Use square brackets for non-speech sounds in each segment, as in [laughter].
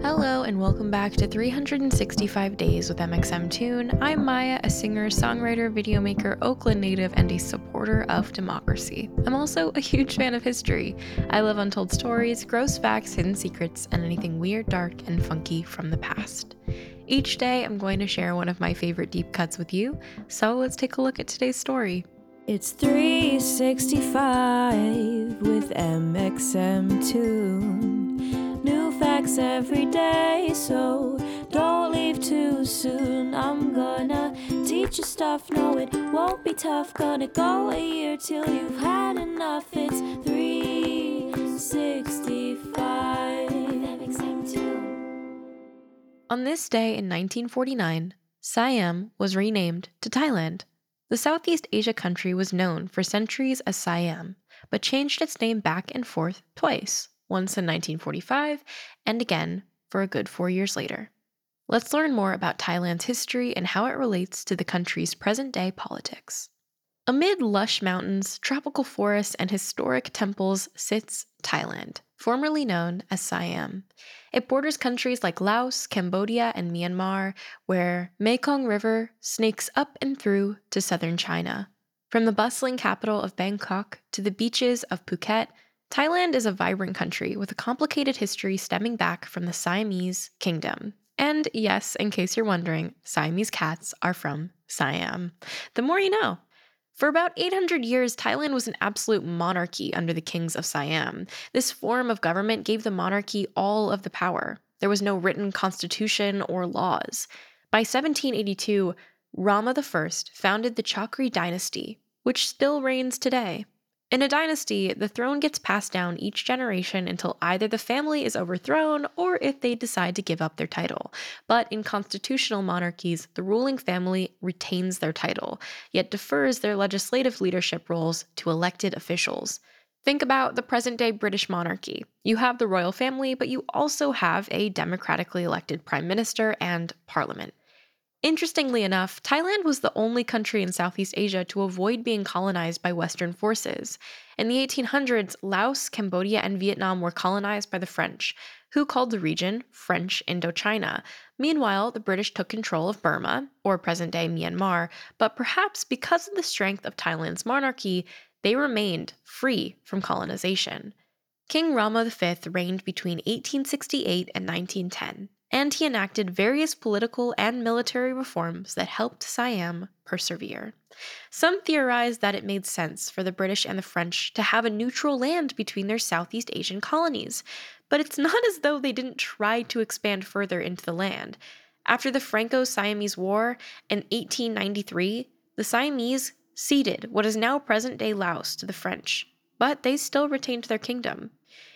Hello, and welcome back to 365 Days with mxmtoon. I'm Maya, a singer, songwriter, videomaker, Oakland native, and a supporter of democracy. I'm also a huge fan of history. I love untold stories, gross facts, hidden secrets, and anything weird, dark, and funky from the past. Each day, I'm going to share one of my favorite deep cuts with you, so let's take a look at today's story. It's 365 with mxmtoon. New facts every day, so don't leave too soon. I'm gonna teach you stuff, no, it won't be tough. Gonna go a year till you've had enough. It's 365. On this day in 1949, Siam was renamed to Thailand. The Southeast Asia country was known for centuries as Siam, but changed its name back and forth twice once in 1945 and again for a good four years later. Let's learn more about Thailand's history and how it relates to the country's present day politics. Amid lush mountains, tropical forests, and historic temples sits Thailand, formerly known as Siam. It borders countries like Laos, Cambodia, and Myanmar, where Mekong River snakes up and through to southern China. From the bustling capital of Bangkok to the beaches of Phuket, Thailand is a vibrant country with a complicated history stemming back from the Siamese kingdom. And yes, in case you're wondering, Siamese cats are from Siam. The more you know. For about 800 years, Thailand was an absolute monarchy under the kings of Siam. This form of government gave the monarchy all of the power. There was no written constitution or laws. By 1782, Rama I founded the Chakri dynasty, which still reigns today. In a dynasty, the throne gets passed down each generation until either the family is overthrown or if they decide to give up their title. But in constitutional monarchies, the ruling family retains their title, yet defers their legislative leadership roles to elected officials. Think about the present day British monarchy. You have the royal family, but you also have a democratically elected prime minister and parliament. Interestingly enough, Thailand was the only country in Southeast Asia to avoid being colonized by Western forces. In the 1800s, Laos, Cambodia, and Vietnam were colonized by the French, who called the region French Indochina. Meanwhile, the British took control of Burma, or present day Myanmar, but perhaps because of the strength of Thailand's monarchy, they remained free from colonization. King Rama V reigned between 1868 and 1910 and he enacted various political and military reforms that helped Siam persevere. Some theorize that it made sense for the British and the French to have a neutral land between their Southeast Asian colonies, but it's [laughs] not as though they didn't try to expand further into the land. After the Franco Siamese War in 1893, the Siamese ceded what is now present day Laos to the French, but they still retained their kingdom.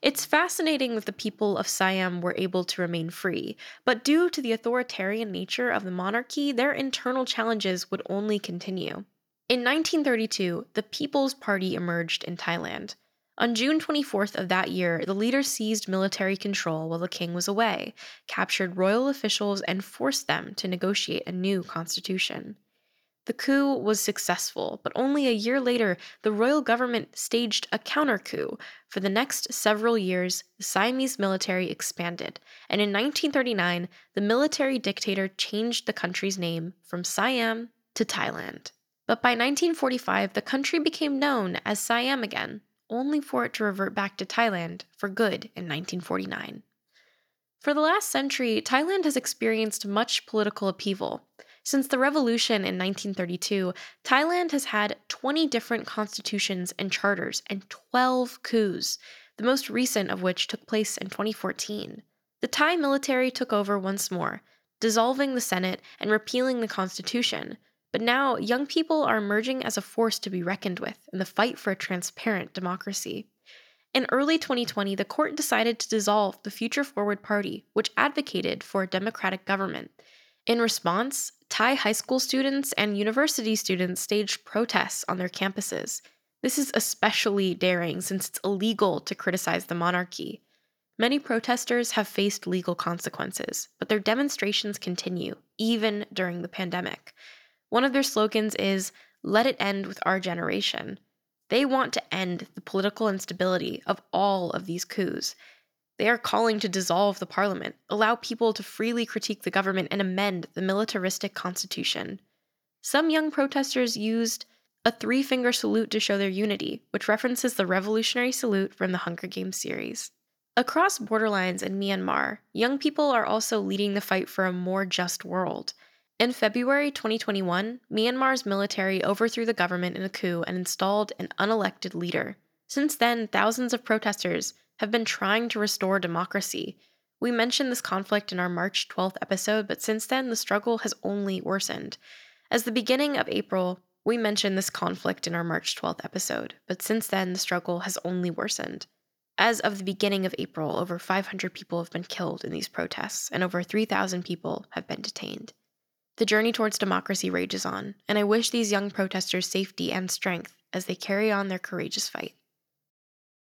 It's fascinating that the people of Siam were able to remain free, but due to the authoritarian nature of the monarchy, their internal challenges would only continue. In 1932, the People's Party emerged in Thailand. On June 24th of that year, the leader seized military control while the king was away, captured royal officials, and forced them to negotiate a new constitution. The coup was successful, but only a year later, the royal government staged a counter coup. For the next several years, the Siamese military expanded, and in 1939, the military dictator changed the country's name from Siam to Thailand. But by 1945, the country became known as Siam again, only for it to revert back to Thailand for good in 1949. For the last century, Thailand has experienced much political upheaval. Since the revolution in 1932, Thailand has had 20 different constitutions and charters and 12 coups, the most recent of which took place in 2014. The Thai military took over once more, dissolving the Senate and repealing the constitution. But now, young people are emerging as a force to be reckoned with in the fight for a transparent democracy. In early 2020, the court decided to dissolve the Future Forward Party, which advocated for a democratic government. In response, Thai high school students and university students staged protests on their campuses. This is especially daring since it's illegal to criticize the monarchy. Many protesters have faced legal consequences, but their demonstrations continue, even during the pandemic. One of their slogans is, Let it end with our generation. They want to end the political instability of all of these coups. They are calling to dissolve the parliament, allow people to freely critique the government, and amend the militaristic constitution. Some young protesters used a three finger salute to show their unity, which references the revolutionary salute from the Hunger Games series. Across borderlines in Myanmar, young people are also leading the fight for a more just world. In February 2021, Myanmar's military overthrew the government in a coup and installed an unelected leader. Since then, thousands of protesters have been trying to restore democracy. We mentioned this conflict in our March 12th episode, but since then, the struggle has only worsened. As the beginning of April, we mentioned this conflict in our March 12th episode, but since then, the struggle has only worsened. As of the beginning of April, over 500 people have been killed in these protests, and over 3,000 people have been detained. The journey towards democracy rages on, and I wish these young protesters safety and strength as they carry on their courageous fight.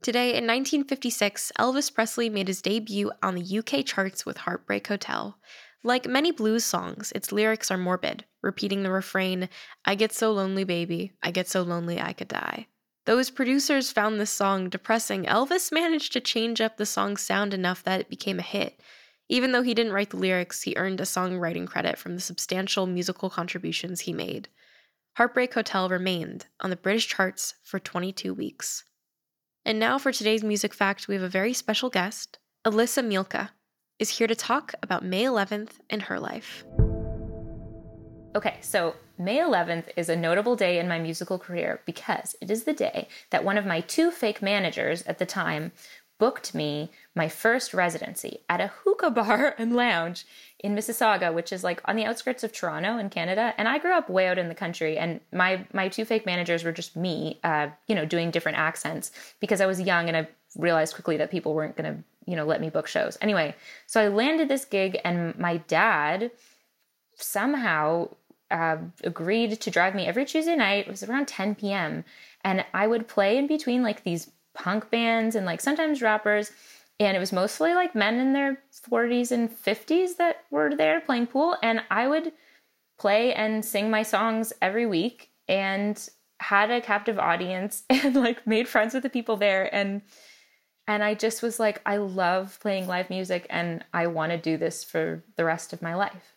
Today, in 1956, Elvis Presley made his debut on the UK charts with Heartbreak Hotel. Like many blues songs, its lyrics are morbid, repeating the refrain, I get so lonely, baby, I get so lonely I could die. Though his producers found this song depressing, Elvis managed to change up the song's sound enough that it became a hit. Even though he didn't write the lyrics, he earned a songwriting credit from the substantial musical contributions he made. Heartbreak Hotel remained on the British charts for 22 weeks. And now for today's music fact, we have a very special guest. Alyssa Mielke is here to talk about May 11th in her life. Okay, so May 11th is a notable day in my musical career because it is the day that one of my two fake managers at the time booked me my first residency at a hookah bar [laughs] and lounge in Mississauga, which is like on the outskirts of Toronto in Canada. And I grew up way out in the country, and my my two fake managers were just me, uh, you know, doing different accents because I was young and I realized quickly that people weren't going to, you know, let me book shows. Anyway, so I landed this gig, and my dad somehow uh, agreed to drive me every Tuesday night. It was around 10 p.m. And I would play in between like these punk bands and like sometimes rappers. And it was mostly like men in their 40s and 50s that were there playing pool. And I would play and sing my songs every week and had a captive audience [laughs] and like made friends with the people there. And and I just was like, I love playing live music and I want to do this for the rest of my life.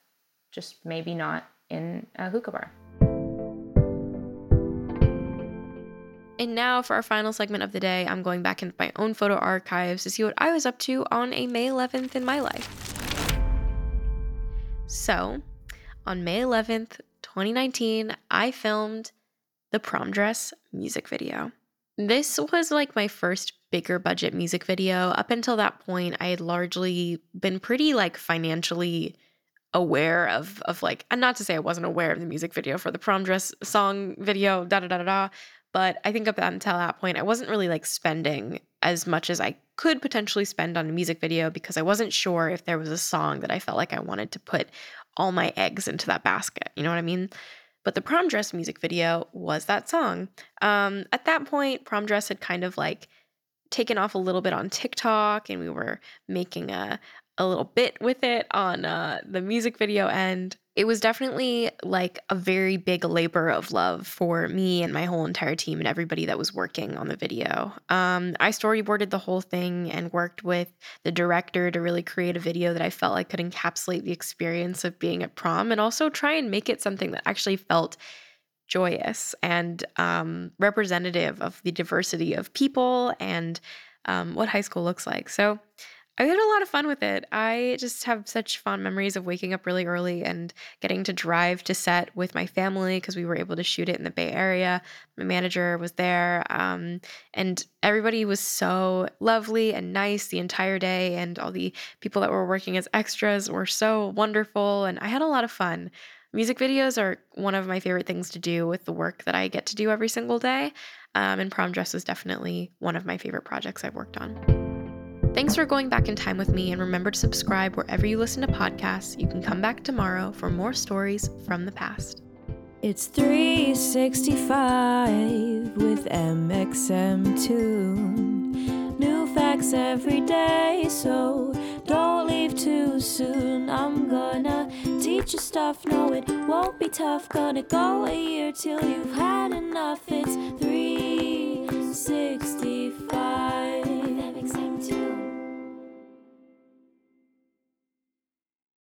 Just maybe not in a hookah bar. And now, for our final segment of the day, I'm going back into my own photo archives to see what I was up to on a May 11th in my life. So, on May 11th, 2019, I filmed the prom dress music video. This was like my first bigger budget music video. Up until that point, I had largely been pretty like financially aware of of like and not to say I wasn't aware of the music video for the prom dress song video da da da da da but I think up until that point, I wasn't really like spending as much as I could potentially spend on a music video because I wasn't sure if there was a song that I felt like I wanted to put all my eggs into that basket. You know what I mean? But the prom dress music video was that song. Um, at that point, prom dress had kind of like taken off a little bit on TikTok, and we were making a a little bit with it on uh, the music video end. It was definitely like a very big labor of love for me and my whole entire team and everybody that was working on the video. Um, I storyboarded the whole thing and worked with the director to really create a video that I felt like could encapsulate the experience of being at prom and also try and make it something that actually felt joyous and um, representative of the diversity of people and um, what high school looks like. So I had a lot of fun with it. I just have such fond memories of waking up really early and getting to drive to set with my family because we were able to shoot it in the Bay Area. My manager was there, um, and everybody was so lovely and nice the entire day. And all the people that were working as extras were so wonderful, and I had a lot of fun. Music videos are one of my favorite things to do with the work that I get to do every single day. Um, and prom dress is definitely one of my favorite projects I've worked on. Thanks for going back in time with me, and remember to subscribe wherever you listen to podcasts. You can come back tomorrow for more stories from the past. It's 365 with mxmtoon. New facts every day, so don't leave too soon. I'm gonna teach you stuff, no, it won't be tough. Gonna go a year till you've had enough. It's 365.